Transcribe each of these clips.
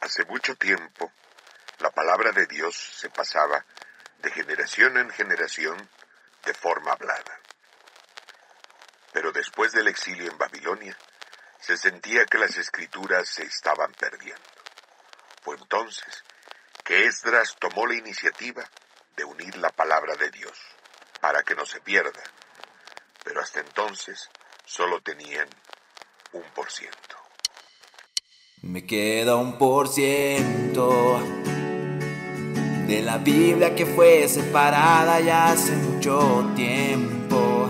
Hace mucho tiempo, la palabra de Dios se pasaba de generación en generación de forma hablada. Pero después del exilio en Babilonia, se sentía que las escrituras se estaban perdiendo. Fue entonces que Esdras tomó la iniciativa de unir la palabra de Dios para que no se pierda, pero hasta entonces solo tenían un por ciento. Me queda un por ciento de la Biblia que fue separada ya hace mucho tiempo.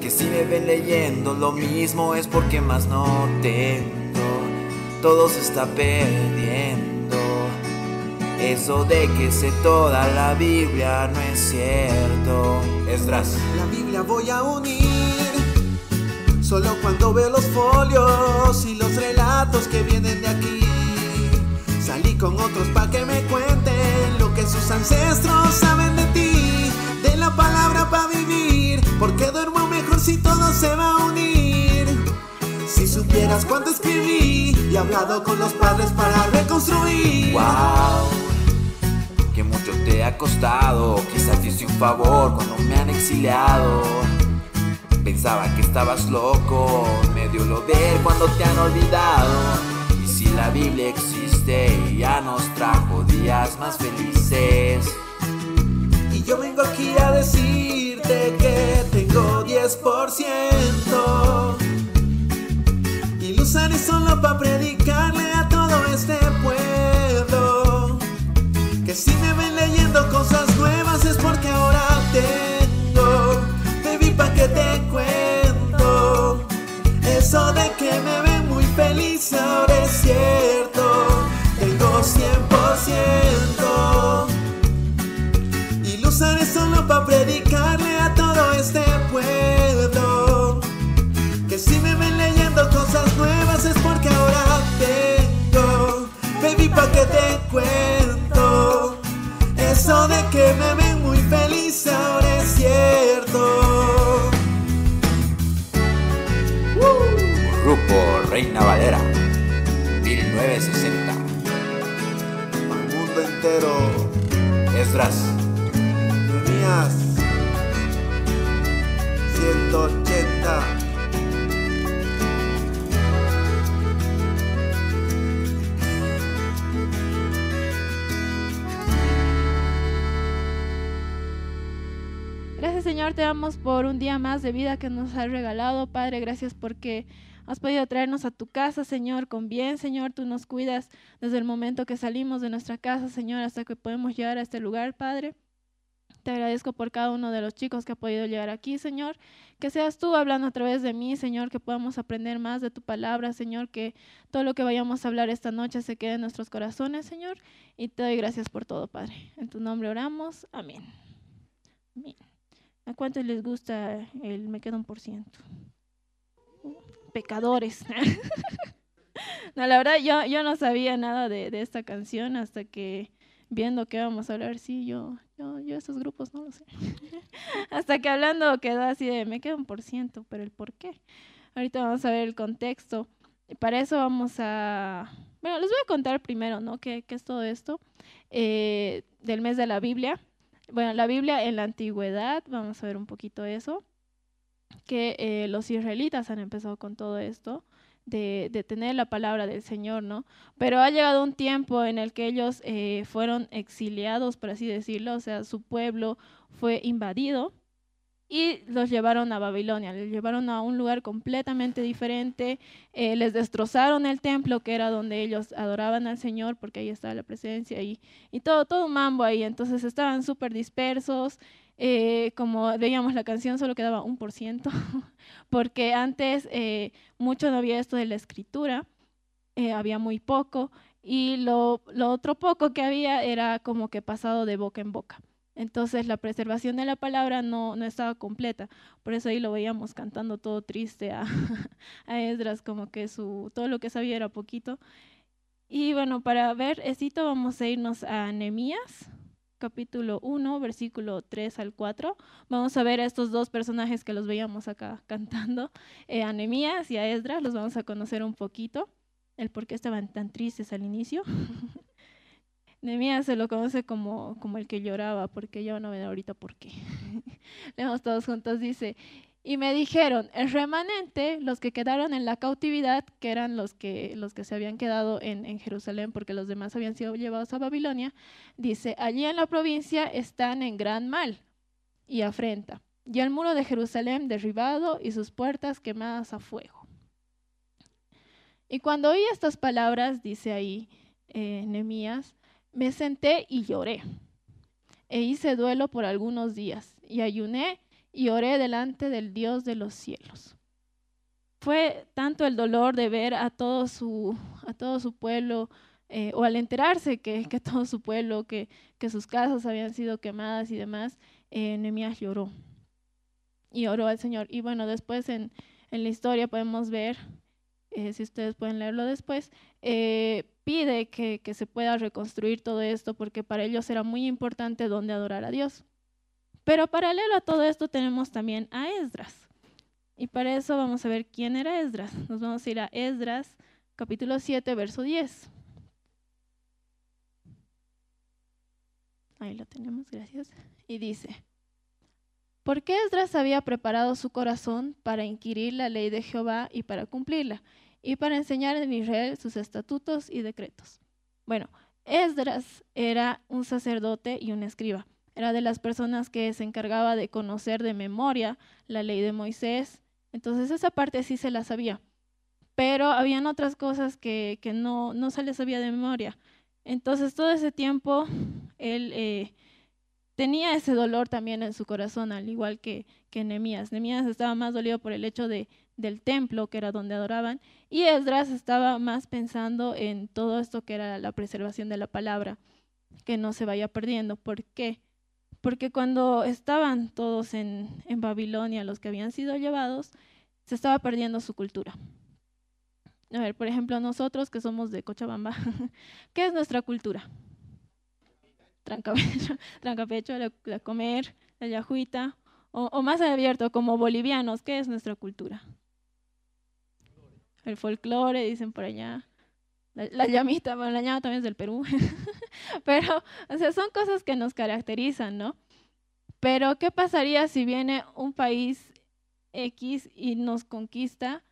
Que si me ven leyendo lo mismo es porque más no tengo. Todo se está perdiendo. Eso de que sé toda la Biblia no es cierto. Esdras. La Biblia voy a unir Solo cuando veo los folios y los relatos que vienen de aquí. Salí con otros pa' que me cuenten lo que sus ancestros saben de ti. De la palabra pa' vivir, porque duermo mejor si todo se va a unir. Si supieras cuánto escribí y hablado con los padres para reconstruir. Wow, que mucho te ha costado. Quizás hice un favor cuando me han exiliado Pensaba que estabas loco, me dio lo ver cuando te han olvidado. Y si la Biblia existe, ya nos trajo días más felices. Y yo vengo aquí a decirte que tengo 10%. Y lo usaré solo para predicarle de que me ven muy feliz ahora es cierto. Tengo 100%. Y lo usaré solo para predicarle a todo este pueblo. Que si me ven leyendo cosas nuevas es porque ahora tengo. Baby, pa' que te cuento. Eso de que me Reina Valera, 1960. Al mundo entero, Esdras, Nehemías 180. Gracias Señor, te damos por un día más de vida que nos has regalado, Padre. Gracias porque has podido traernos a tu casa, Señor, con bien, Señor. Tú nos cuidas desde el momento que salimos de nuestra casa, Señor, hasta que podemos llegar a este lugar, Padre. Te agradezco por cada uno de los chicos que ha podido llegar aquí, Señor. Que seas tú hablando a través de mí, Señor, que podamos aprender más de tu palabra, Señor, que todo lo que vayamos a hablar esta noche se quede en nuestros corazones, Señor. Y te doy gracias por todo, Padre. En tu nombre oramos. Amén. ¿A cuántos les gusta el me queda un por ciento? Pecadores. no, la verdad, yo, yo no sabía nada de, de esta canción hasta que viendo que vamos a hablar, sí, yo, yo, yo esos grupos no lo sé. hasta que hablando quedó así de me queda un por ciento, pero el por qué. Ahorita vamos a ver el contexto. Para eso vamos a... Bueno, les voy a contar primero, ¿no? ¿Qué, qué es todo esto? Eh, del mes de la Biblia. Bueno, la Biblia en la antigüedad, vamos a ver un poquito eso, que eh, los israelitas han empezado con todo esto, de, de, tener la palabra del Señor, ¿no? Pero ha llegado un tiempo en el que ellos eh, fueron exiliados, por así decirlo, o sea, su pueblo fue invadido y los llevaron a Babilonia, les llevaron a un lugar completamente diferente, eh, les destrozaron el templo que era donde ellos adoraban al Señor, porque ahí estaba la presencia y, y todo, todo un mambo ahí, entonces estaban súper dispersos, eh, como veíamos la canción solo quedaba un por ciento, porque antes eh, mucho no había esto de la escritura, eh, había muy poco, y lo, lo otro poco que había era como que pasado de boca en boca. Entonces la preservación de la palabra no, no estaba completa. Por eso ahí lo veíamos cantando todo triste a, a Esdras, como que su, todo lo que sabía era poquito. Y bueno, para ver esito vamos a irnos a Nehemías, capítulo 1, versículo 3 al 4. Vamos a ver a estos dos personajes que los veíamos acá cantando, eh, a Nehemías y a Esdras, los vamos a conocer un poquito. el por qué estaban tan tristes al inicio. Nehemías se lo conoce como, como el que lloraba, porque yo no veo ahorita por qué. Leemos todos juntos, dice, y me dijeron, el remanente, los que quedaron en la cautividad, que eran los que, los que se habían quedado en, Jerusalén, porque los demás habían sido llevados a Babilonia, dice, allí en la provincia están en gran mal y afrenta, y el muro de Jerusalén derribado y sus puertas quemadas a fuego. Y cuando oí estas palabras, dice ahí eh, Nehemías, me senté y lloré, e hice duelo por algunos días, y ayuné y oré delante del Dios de los cielos. Fue tanto el dolor de ver a todo su, a todo su pueblo, eh, o al enterarse que, que, todo su pueblo, que, que, sus casas habían sido quemadas y demás, eh, lloró. Y oró al Señor. Y bueno, después en, en la historia podemos ver, eh, si ustedes pueden leerlo después, eh, pide que, que se pueda reconstruir todo esto porque para ellos era muy importante donde adorar a Dios. Pero paralelo a todo esto tenemos también a Esdras. Y para eso vamos a ver quién era Esdras. Nos vamos a ir a Esdras, capítulo 7, verso 10. Ahí lo tenemos, gracias. Y dice, ¿por qué Esdras había preparado su corazón para inquirir la ley de Jehová y para cumplirla, y para enseñar en Israel sus estatutos y decretos? Bueno, Esdras era un sacerdote y un escriba era de las personas que se encargaba de conocer de memoria la ley de Moisés. Entonces esa parte sí se la sabía. Pero habían otras cosas que, que no, no se les sabía de memoria. Entonces todo ese tiempo él eh, tenía ese dolor también en su corazón, al igual que, que Nehemías. Nehemías estaba más dolido por el hecho de, del templo, que era donde adoraban, y Esdras estaba más pensando en todo esto que era la preservación de la palabra, que no se vaya perdiendo. ¿Por qué? Porque cuando estaban todos en, Babilonia, los que habían sido llevados, se estaba perdiendo su cultura. A ver, por ejemplo, nosotros que somos de Cochabamba, ¿qué es nuestra cultura? Trancapecho, trancapecho la, la comer, la yajuita, o, o más abierto, como bolivianos, ¿qué es nuestra cultura? El folclore, dicen por allá. La, la, llamita, bueno, la llama también es del Perú. Pero, o sea, son cosas que nos caracterizan, ¿no? Pero, ¿qué pasaría si viene un país X y nos conquista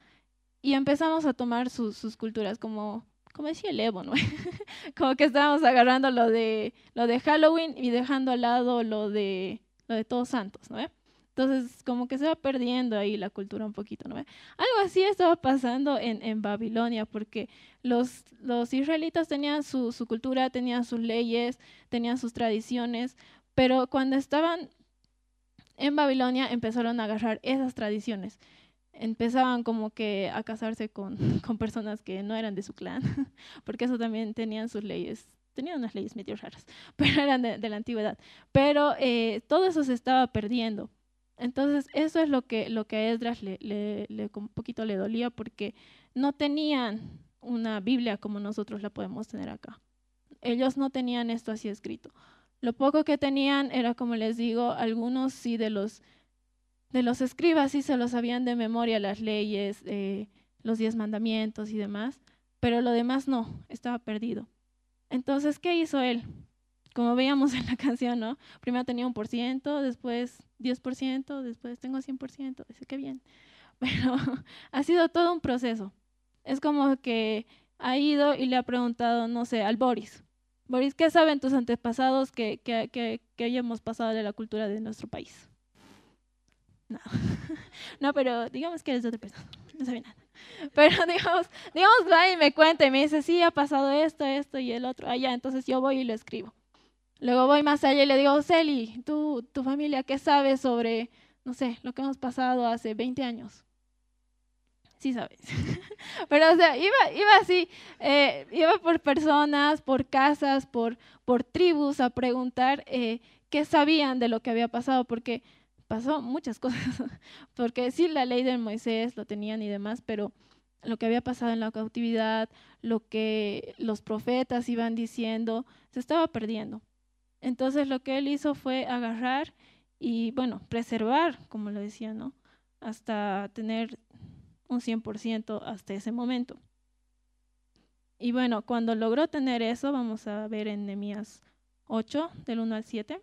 y empezamos a tomar sus, sus culturas como, como decía el Evo, ¿no? como que estábamos agarrando lo de, lo de Halloween y dejando al lado lo de, lo de Todos Santos, ¿no? Entonces, como que se va perdiendo ahí la cultura un poquito, ¿no? Algo así estaba pasando en, en Babilonia, porque los, los israelitas tenían su, su, cultura, tenían sus leyes, tenían sus tradiciones, pero cuando estaban en Babilonia empezaron a agarrar esas tradiciones. Empezaban como que a casarse con, con personas que no eran de su clan, porque eso también tenían sus leyes tenían unas leyes medio raras, pero eran de, de la antigüedad. Pero eh, todo eso se estaba perdiendo. Entonces, eso es lo que, lo que a Esdras le, un poquito le dolía porque no tenían una Biblia como nosotros la podemos tener acá. Ellos no tenían esto así escrito. Lo poco que tenían era, como les digo, algunos sí de los, de los escribas sí se los sabían de memoria las leyes, eh, los diez mandamientos y demás, pero lo demás no, estaba perdido. Entonces, ¿qué hizo él? Como veíamos en la canción, ¿no? Primero tenía un por ciento, después 10%, después tengo 100%, dice que bien. Pero ha sido todo un proceso. Es como que ha ido y le ha preguntado, no sé, al Boris. Boris, ¿qué saben tus antepasados que, que, que, que hayamos pasado de la cultura de nuestro país? No, no, pero digamos que eres de otra persona, no sabe nada. Pero digamos, digamos, va y me cuenta y me dice, sí, ha pasado esto, esto y el otro, allá, entonces yo voy y lo escribo. Luego voy más allá y le digo, Celi, ¿tú, tu familia, ¿qué sabes sobre, no sé, lo que hemos pasado hace 20 años? Sí sabes. Pero, o sea, iba, iba así, eh, iba por personas, por casas, por, tribus a preguntar eh, qué sabían de lo que había pasado, porque pasó muchas cosas. Porque sí, la ley de Moisés lo tenían y demás, pero lo que había pasado en la cautividad, lo que los profetas iban diciendo, se estaba perdiendo. Entonces lo que él hizo fue agarrar y, bueno, preservar, como lo decía, ¿no? Hasta tener un 100% hasta ese momento. Y bueno, cuando logró tener eso, vamos a ver en Nehemías 8, del 1 al 7,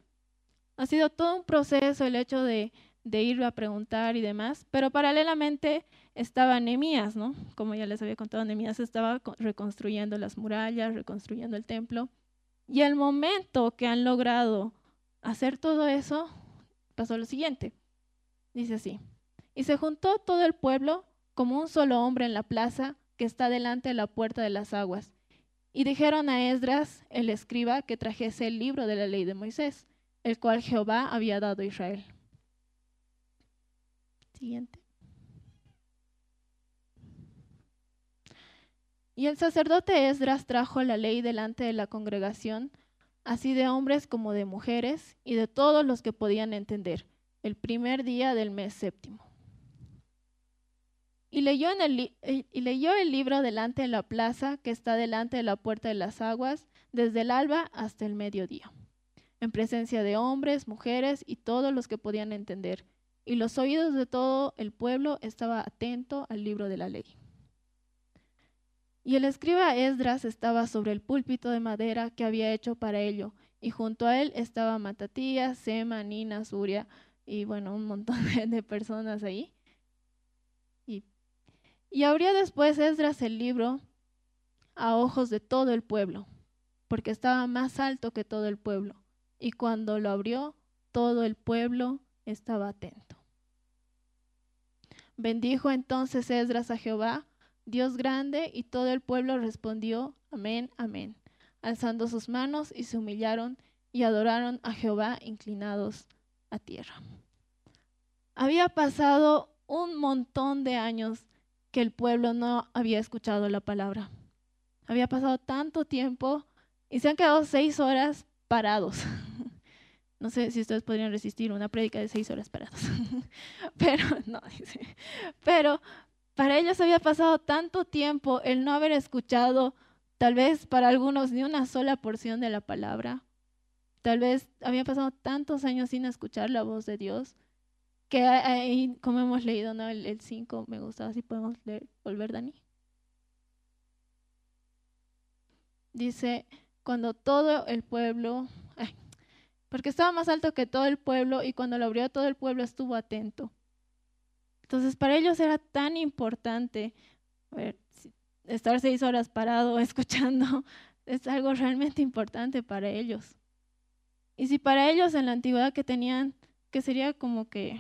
ha sido todo un proceso el hecho de, de ir a preguntar y demás, pero paralelamente estaba Nehemías, ¿no? Como ya les había contado, Nehemías estaba reconstruyendo las murallas, reconstruyendo el templo. Y el momento que han logrado hacer todo eso, pasó lo siguiente. Dice así, y se juntó todo el pueblo como un solo hombre en la plaza que está delante de la puerta de las aguas. Y dijeron a Esdras, el escriba, que trajese el libro de la ley de Moisés, el cual Jehová había dado a Israel. Siguiente. Y el sacerdote Esdras trajo la ley delante de la congregación, así de hombres como de mujeres, y de todos los que podían entender, el primer día del mes séptimo. Y leyó, el, eh, y leyó el libro delante de la plaza que está delante de la puerta de las aguas, desde el alba hasta el mediodía, en presencia de hombres, mujeres y todos los que podían entender. Y los oídos de todo el pueblo estaban atentos al libro de la ley. Y el escriba Esdras estaba sobre el púlpito de madera que había hecho para ello, y junto a él estaba Matatías, Sema, Nina, Suria, y bueno, un montón de, personas ahí. Y, y abrió después Esdras el libro a ojos de todo el pueblo, porque estaba más alto que todo el pueblo. Y cuando lo abrió, todo el pueblo estaba atento. Bendijo entonces Esdras a Jehová, Dios grande, y todo el pueblo respondió, amén, amén, alzando sus manos y se humillaron y adoraron a Jehová inclinados a tierra. Había pasado un montón de años que el pueblo no había escuchado la palabra. Había pasado tanto tiempo y se han quedado seis horas parados. No sé si ustedes podrían resistir una prédica de seis horas parados. Pero, no, Pero para ellos había pasado tanto tiempo el no haber escuchado, tal vez para algunos, ni una sola porción de la palabra. Tal vez había pasado tantos años sin escuchar la voz de Dios, que ahí, como hemos leído, ¿no? el 5 me gustaba, si podemos leer, volver, Dani. Dice, cuando todo el pueblo, porque estaba más alto que todo el pueblo y cuando lo abrió todo el pueblo estuvo atento. Entonces, para ellos era tan importante estar seis horas parado escuchando, es algo realmente importante para ellos. Y si para ellos en la antigüedad que tenían, que sería como que,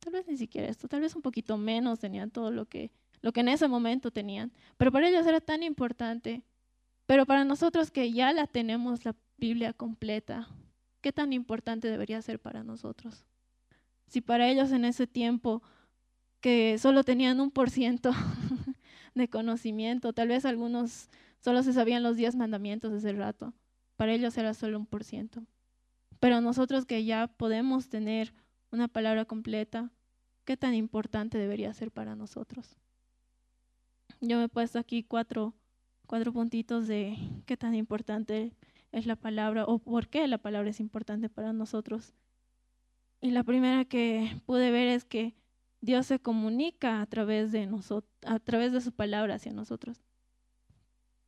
tal vez ni siquiera esto, tal vez un poquito menos tenían todo lo que, lo que en ese momento tenían, pero para ellos era tan importante. Pero para nosotros que ya la tenemos la Biblia completa, ¿qué tan importante debería ser para nosotros? Si para ellos en ese tiempo que solo tenían un por ciento de conocimiento, tal vez algunos solo se sabían los diez mandamientos ese rato, para ellos era solo un por ciento. Pero nosotros que ya podemos tener una palabra completa, ¿qué tan importante debería ser para nosotros? Yo me he puesto aquí cuatro, cuatro puntitos de qué tan importante es la palabra o por qué la palabra es importante para nosotros. Y la primera que pude ver es que Dios se comunica a través de a través de su palabra hacia nosotros.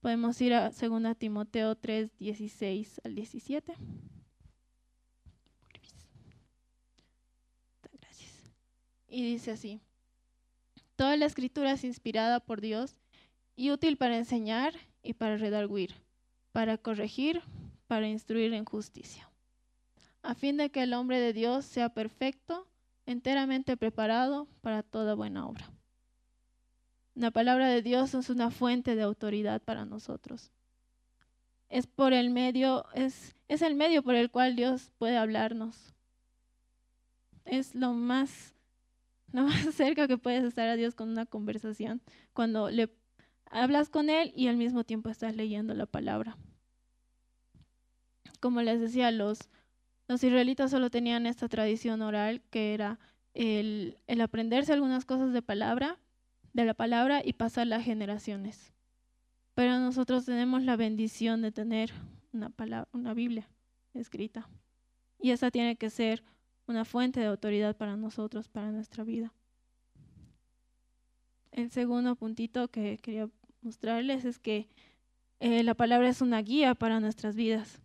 Podemos ir a 2 Timoteo 3, 16 al 17. Gracias. Y dice así, toda la escritura es inspirada por Dios y útil para enseñar y para redarguir, para corregir, para instruir en justicia a fin de que el hombre de Dios sea perfecto, enteramente preparado para toda buena obra. La palabra de Dios es una fuente de autoridad para nosotros. Es por el medio, es, es el medio por el cual Dios puede hablarnos. Es lo más, lo más cerca que puedes estar a Dios con una conversación, cuando le hablas con Él y al mismo tiempo estás leyendo la palabra. Como les decía, los, los israelitas solo tenían esta tradición oral que era el, aprenderse algunas cosas de palabra, de la palabra y pasarla a generaciones. Pero nosotros tenemos la bendición de tener una, palabra, una Biblia escrita. Y esa tiene que ser una fuente de autoridad para nosotros, para nuestra vida. El segundo puntito que quería mostrarles es que eh, la palabra es una guía para nuestras vidas.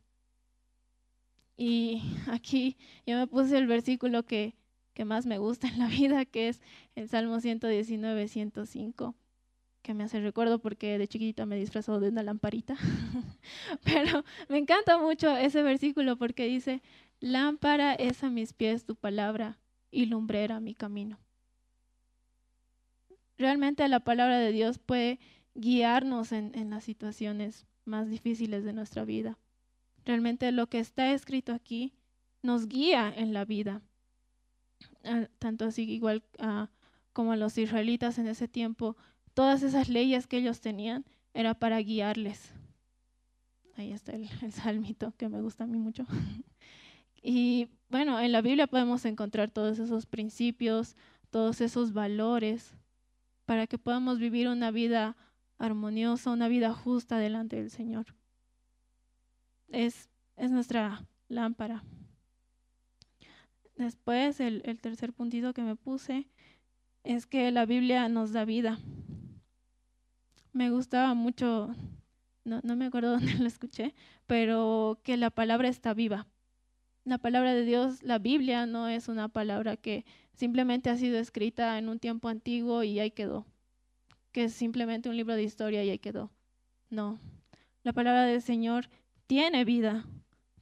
Y aquí yo me puse el versículo que, que más me gusta en la vida, que es el Salmo 119, 105 que me hace recuerdo porque de chiquita me disfrazó de una lamparita. Pero me encanta mucho ese versículo porque dice, lámpara es a mis pies tu palabra y lumbrera mi camino. Realmente la palabra de Dios puede guiarnos en, en las situaciones más difíciles de nuestra vida. Realmente lo que está escrito aquí nos guía en la vida. Ah, tanto así igual uh, como los israelitas en ese tiempo todas esas leyes que ellos tenían era para guiarles. Ahí está el, salmito que me gusta a mí mucho. y bueno, en la Biblia podemos encontrar todos esos principios, todos esos valores para que podamos vivir una vida armoniosa, una vida justa delante del Señor. Es, es nuestra lámpara. Después, el, el tercer puntito que me puse es que la Biblia nos da vida me gustaba mucho, no, no me acuerdo dónde lo escuché, pero que la palabra está viva. La palabra de Dios, la Biblia, no es una palabra que simplemente ha sido escrita en un tiempo antiguo y ahí quedó, que es simplemente un libro de historia y ahí quedó. No, la palabra del Señor tiene vida.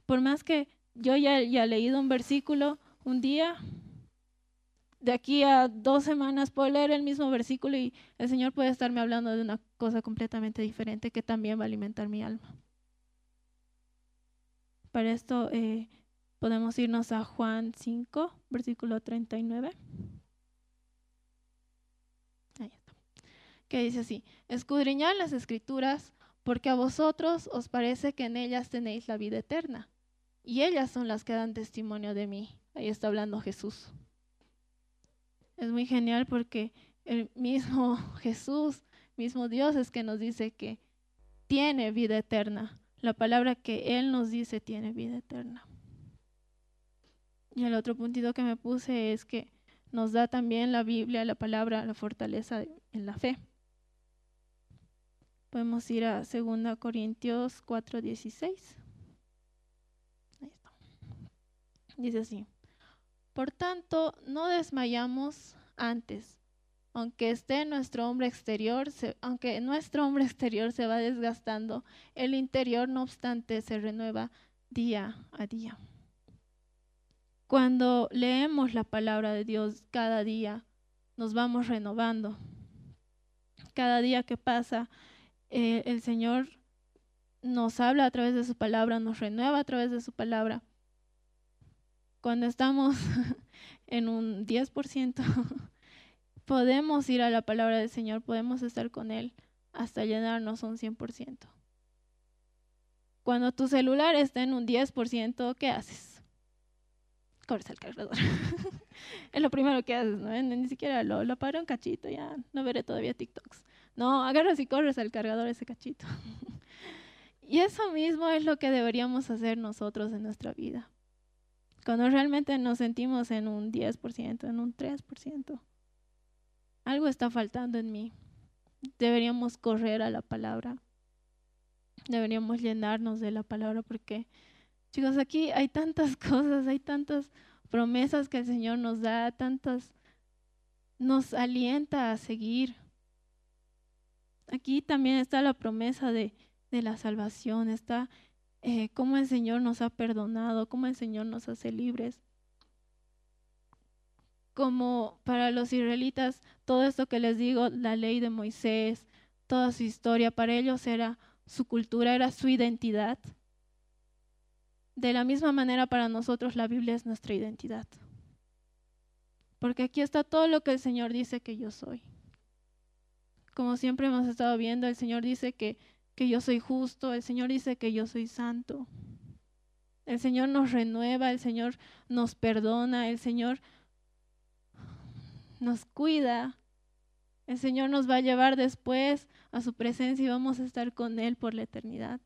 Por más que yo ya haya leído un versículo un día, de aquí a dos semanas puedo leer el mismo versículo y el Señor puede estarme hablando de una cosa completamente diferente que también va a alimentar mi alma. Para esto eh, podemos irnos a Juan 5, versículo 39. Ahí está. Que dice así, escudriñad las escrituras porque a vosotros os parece que en ellas tenéis la vida eterna y ellas son las que dan testimonio de mí. Ahí está hablando Jesús es muy genial porque el mismo Jesús, mismo Dios es que nos dice que tiene vida eterna. La palabra que Él nos dice tiene vida eterna. Y el otro puntito que me puse es que nos da también la Biblia, la palabra, la fortaleza en la fe. Podemos ir a 2 Corintios 4:16. Ahí está. Dice así. Por tanto, no desmayamos antes, aunque esté nuestro hombre exterior, aunque nuestro hombre exterior se va desgastando, el interior no obstante se renueva día a día. Cuando leemos la palabra de Dios cada día, nos vamos renovando. Cada día que pasa, eh, el Señor nos habla a través de su palabra, nos renueva a través de su palabra cuando estamos en un 10%, podemos ir a la palabra del Señor, podemos estar con Él hasta llenarnos un 100%. Cuando tu celular está en un 10%, ¿qué haces? Corres al cargador. es lo primero que haces, ¿no? Ni siquiera lo, lo paro un cachito, ya no veré todavía TikToks. No, agarras y corres al cargador ese cachito. y eso mismo es lo que deberíamos hacer nosotros en nuestra vida. Cuando realmente nos sentimos en un 10%, en un 3%, algo está faltando en mí. Deberíamos correr a la palabra. Deberíamos llenarnos de la palabra porque, chicos, aquí hay tantas cosas, hay tantas promesas que el Señor nos da, tantas, nos alienta a seguir. Aquí también está la promesa de, la salvación, está eh, cómo el Señor nos ha perdonado, cómo el Señor nos hace libres. Como para los israelitas, todo esto que les digo, la ley de Moisés, toda su historia, para ellos era su cultura, era su identidad. De la misma manera para nosotros la Biblia es nuestra identidad. Porque aquí está todo lo que el Señor dice que yo soy. Como siempre hemos estado viendo, el Señor dice que que yo soy justo, el Señor dice que yo soy santo. El Señor nos renueva, el Señor nos perdona, el Señor nos cuida. El Señor nos va a llevar después a su presencia y vamos a estar con Él por la eternidad.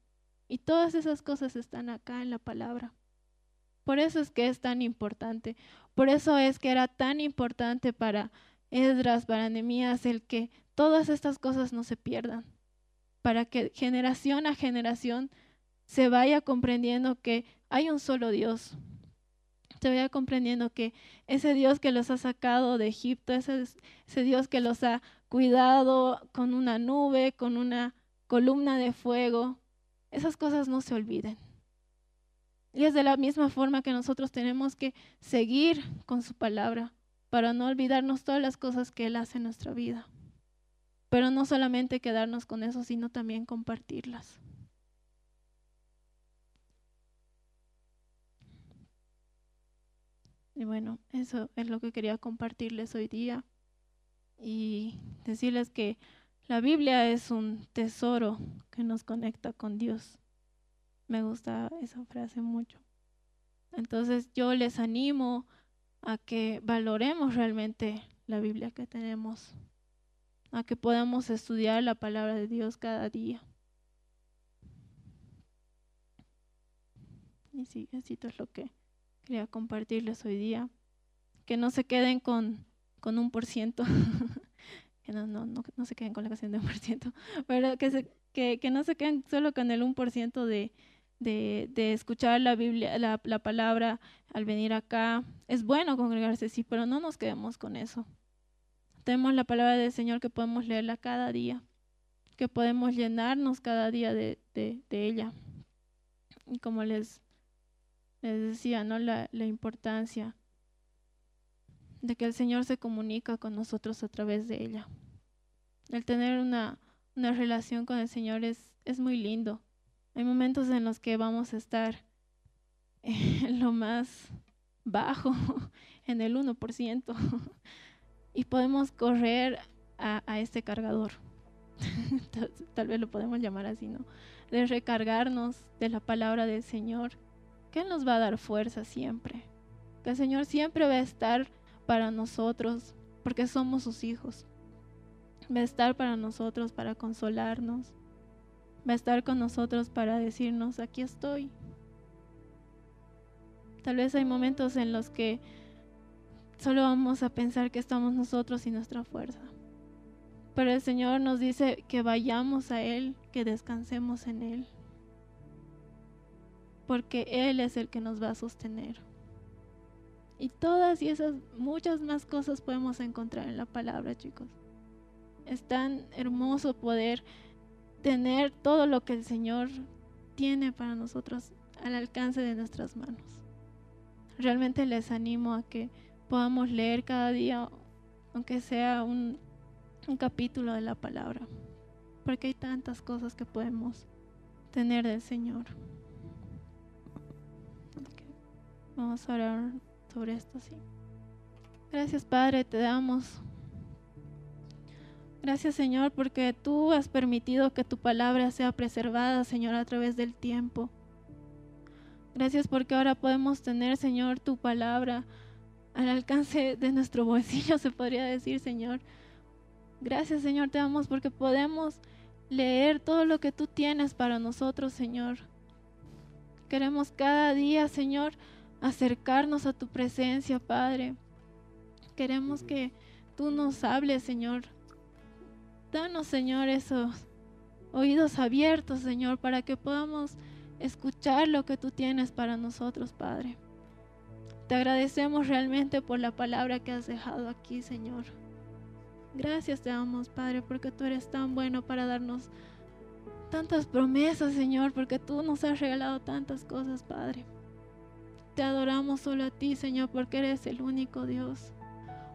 Y todas esas cosas están acá en la palabra. Por eso es que es tan importante. Por eso es que era tan importante para Esdras, para Nehemías, el que todas estas cosas no se pierdan para que generación a generación se vaya comprendiendo que hay un solo Dios. Se vaya comprendiendo que ese Dios que los ha sacado de Egipto, ese, ese Dios que los ha cuidado con una nube, con una columna de fuego, esas cosas no se olviden. Y es de la misma forma que nosotros tenemos que seguir con su palabra para no olvidarnos todas las cosas que Él hace en nuestra vida. Pero no solamente quedarnos con eso, sino también compartirlas. Y bueno, eso es lo que quería compartirles hoy día y decirles que la Biblia es un tesoro que nos conecta con Dios. Me gusta esa frase mucho. Entonces yo les animo a que valoremos realmente la Biblia que tenemos, a que podamos estudiar la palabra de Dios cada día. Y sí, esto es lo que quería compartirles hoy día. Que no se queden con, con un por ciento, que no, no, no, no, se queden con la canción de un por ciento, pero que, se, que, que no se queden solo con el un por ciento de, de, escuchar la Biblia, la, la, palabra al venir acá. Es bueno congregarse, sí, pero no nos quedemos con eso. Tenemos la palabra del Señor que podemos leerla cada día, que podemos llenarnos cada día de ella. Y como les, les decía, ¿no? La, la importancia de que el Señor se comunica con nosotros a través de ella. El tener una, una relación con el Señor es, es muy lindo hay momentos en los que vamos a estar en lo más bajo, en el 1%, y podemos correr a, a este cargador. tal, tal, vez lo podemos llamar así, ¿no? De recargarnos de la palabra del Señor, que Él nos va a dar fuerza siempre. Que el Señor siempre va a estar para nosotros, porque somos sus hijos. Va a estar para nosotros, para consolarnos, va a estar con nosotros para decirnos, aquí estoy. Tal vez hay momentos en los que solo vamos a pensar que estamos nosotros y nuestra fuerza. Pero el Señor nos dice que vayamos a Él, que descansemos en Él. Porque Él es el que nos va a sostener. Y todas y esas muchas más cosas podemos encontrar en la palabra, chicos. Es tan hermoso poder tener todo lo que el Señor tiene para nosotros al alcance de nuestras manos. Realmente les animo a que podamos leer cada día, aunque sea un, capítulo de la palabra, porque hay tantas cosas que podemos tener del Señor. Vamos a orar sobre esto, sí. Gracias Padre, te damos Gracias Señor porque tú has permitido que tu palabra sea preservada, Señor, a través del tiempo. Gracias porque ahora podemos tener, Señor, tu palabra al alcance de nuestro bolsillo, se podría decir, Señor. Gracias, Señor, te damos porque podemos leer todo lo que tú tienes para nosotros, Señor. Queremos cada día, Señor, acercarnos a tu presencia, Padre. Queremos que tú nos hables, Señor, Danos, Señor, esos oídos abiertos, Señor, para que podamos escuchar lo que tú tienes para nosotros, Padre. Te agradecemos realmente por la palabra que has dejado aquí, Señor. Gracias te damos, Padre, porque tú eres tan bueno para darnos tantas promesas, Señor, porque tú nos has regalado tantas cosas, Padre. Te adoramos solo a ti, Señor, porque eres el único Dios.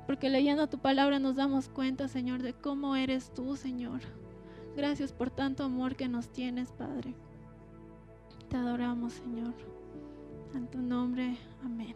Porque leyendo tu palabra nos damos cuenta, Señor, de cómo eres tú, Señor. Gracias por tanto amor que nos tienes, Padre. Te adoramos, Señor. En tu nombre, amén.